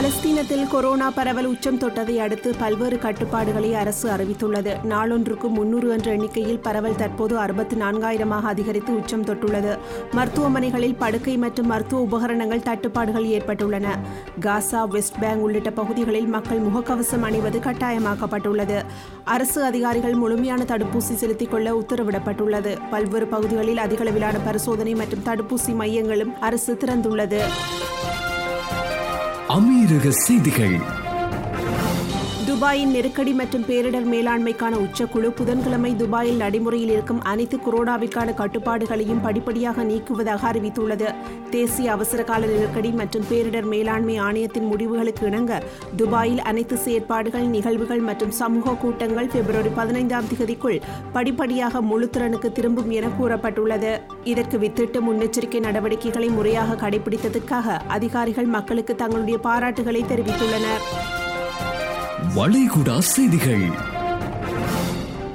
பலஸ்தீனத்தில் corona பரவல் உச்சம் தொட்டதை அடுத்து பல்வேறு கட்டுப்பாடுகளை அரசு அறிவித்துள்ளது. நாளொன்றுக்கு முன்னூறு என்ற எண்ணிக்கையில் பரவல் தற்போது அறுபத்தி நான்காயிரமாக அதிகரித்து உச்சம் தொட்டுள்ளது. மருத்துவமனைகளில் படுக்கை மற்றும் மருத்துவ உபகரணங்கள் தட்டுப்பாடுகள் ஏற்பட்டுள்ளன. காசா வெஸ்ட் பேங்க் உள்ளிட்ட பகுதிகளில் மக்கள் முகக்கவசம் அணிவது கட்டாயமாக்கப்பட்டுள்ளது. அரசு அதிகாரிகள் முழுமையான தடுப்பூசி செலுத்திக் கொள்ள உத்தரவிடப்பட்டுள்ளது. பல்வேறு பகுதிகளில் அதிகளவிலான பரிசோதனை மற்றும் தடுப்பூசி மையங்களும் அரசு திறந்துள்ளது. அமீரக செய்திகள். துபாயின் நெருக்கடி மற்றும் பேரிடர் மேலாண்மைக்கான உச்சக்குழு புதன்கிழமை துபாயில் நடைமுறையில் இருக்கும் அனைத்து கொரோனாவிற்கான கட்டுப்பாடுகளையும் படிப்படியாக நீக்குவதாக அறிவித்துள்ளது. தேசிய அவசரகால நெருக்கடி மற்றும் பேரிடர் மேலாண்மை ஆணையத்தின் முடிவுகளுக்கு இணங்க துபாயில் அனைத்து செயற்பாடுகள் நிகழ்வுகள் மற்றும் சமூக கூட்டங்கள் பிப்ரவரி பதினைந்தாம் தேதிக்குள் படிப்படியாக முழுத்திறனுக்கு திரும்பும் என கூறப்பட்டுள்ளது. இதற்கு வித்திட்டு முன்னெச்சரிக்கை நடவடிக்கைகளை முறையாக கடைபிடித்ததற்காக அதிகாரிகள் மக்களுக்கு தங்களுடைய பாராட்டுகளை தெரிவித்துள்ளனர். வளைகுடா செய்திகள்.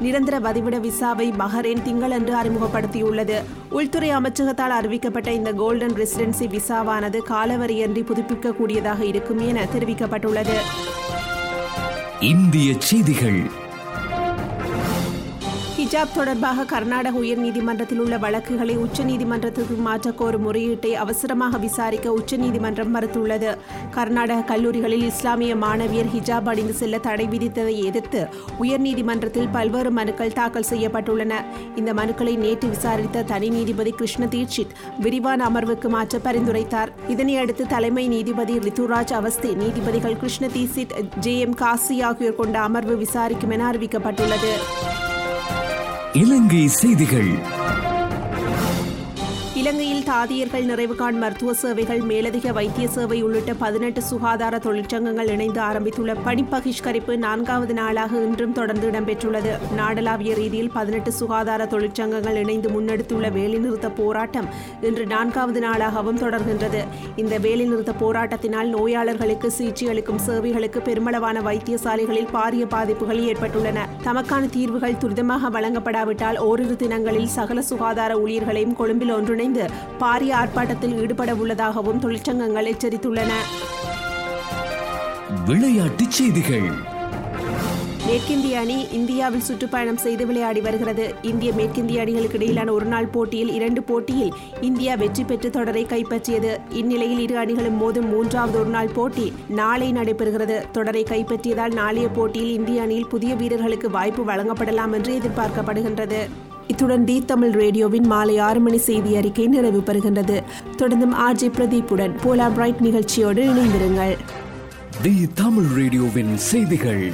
நிரந்தர வதிவிட விசாவை பஹ்ரைன் திங்களன்று அறிமுகப்படுத்தியுள்ளது. உள்துறை அமைச்சகத்தால் அறிவிக்கப்பட்ட இந்த கோல்டன் ரெசிடென்சி விசாவானது காலவரையின்றி புதுப்பிக்கக்கூடியதாக இருக்கும் என தெரிவிக்கப்பட்டுள்ளது. இந்திய செய்திகள். ஹிஜாப் தொடர்பாக கர்நாடக உயர்நீதிமன்றத்தில் உள்ள வழக்குகளை உச்சநீதிமன்றத்திற்கு மாற்றக்கோரும் முறையீட்டை அவசரமாக விசாரிக்க உச்சநீதிமன்றம் மறுத்துள்ளது. கர்நாடக கல்லூரிகளில் இஸ்லாமிய மாணவியர் ஹிஜாப் அணிந்து செல்ல தடை விதித்ததை எதிர்த்து உயர்நீதிமன்றத்தில் பல்வேறு மனுக்கள் தாக்கல் செய்யப்பட்டுள்ளன. இந்த மனுக்களை நேற்று விசாரித்த தனி நீதிபதி கிருஷ்ண தீட்சித் விரிவான அமர்வுக்கு மாற்ற பரிந்துரைத்தார். இதனையடுத்து தலைமை நீதிபதி ரித்துராஜ் அவஸ்தி நீதிபதிகள் கிருஷ்ண தீசித் ஜே எம் காசி ஆகியோர் கொண்ட அமர்வு விசாரிக்கும் என அறிவிக்கப்பட்டுள்ளது. இலங்கை செய்திகள். இலங்கையில் தாதியர்கள் நிறைவுகாண் மருத்துவ சேவைகள் மேலதிக வைத்திய சேவை உள்ளிட்ட பதினெட்டு சுகாதார தொழிற்சங்கங்கள் இணைந்து ஆரம்பித்துள்ள பணிப்பகிஷ்கரிப்பு நான்காவது நாளாக இன்றும் தொடர்ந்து இடம்பெற்றுள்ளது. நாடளாவிய ரீதியில் பதினெட்டு சுகாதார தொழிற்சங்கங்கள் இணைந்து முன்னெடுத்துள்ள வேலைநிறுத்த போராட்டம் இன்று நான்காவது நாளாகவும் தொடர்கின்றது. இந்த வேலைநிறுத்த போராட்டத்தினால் நோயாளர்களுக்கு சிகிச்சை அளிக்கும் சேவைகளுக்கு பெருமளவான வைத்தியசாலைகளில் பாரிய பாதிப்புகள் ஏற்பட்டுள்ளன. தமக்கான தீர்வுகள் துரிதமாக வழங்கப்படாவிட்டால் ஓரிரு தினங்களில் சகல சுகாதார ஊழியர்களையும் கொழும்பில் ஒன்றிணைந்து பாரிய ஆர்ப்பாட்டத்தில் ஈடுபட உள்ளதாகவும் தொழிற்சங்கங்கள் எச்சரித்துள்ளன. விளையாட்டுச் செய்திகள். மேற்கிந்திய அணி இந்தியாவில் சுற்றுப்பயணம் செய்து விளையாடி வருகிறது. இந்திய மேற்கிந்திய அணிகளுக்கு இடையிலான ஒருநாள் போட்டியில் இரண்டு போட்டியில் இந்தியா வெற்றி பெற்று தொடரை கைப்பற்றியது. இந்நிலையில் இரு அணிகளும் மோதும் மூன்றாவது ஒருநாள் போட்டி நாளை நடைபெறுகிறது. தொடரை கைப்பற்றியதால் நாளைய போட்டியில் இந்திய அணியில் புதிய வீரர்களுக்கு வாய்ப்பு வழங்கப்படலாம் என்று எதிர்பார்க்கப்படுகின்றது. இத்துடன் தி தமிழ் ரேடியோவின் மாலை ஆறு மணி செய்தி அறிக்கை நிறைவு பெறுகின்றது. தொடர்ந்தும் ஆர்ஜி பிரதீப்புடன் போலா பிரைட் நிகழ்ச்சியோடு இணைந்திருங்கள். தி தமிழ் ரேடியோவின் செய்திகள்.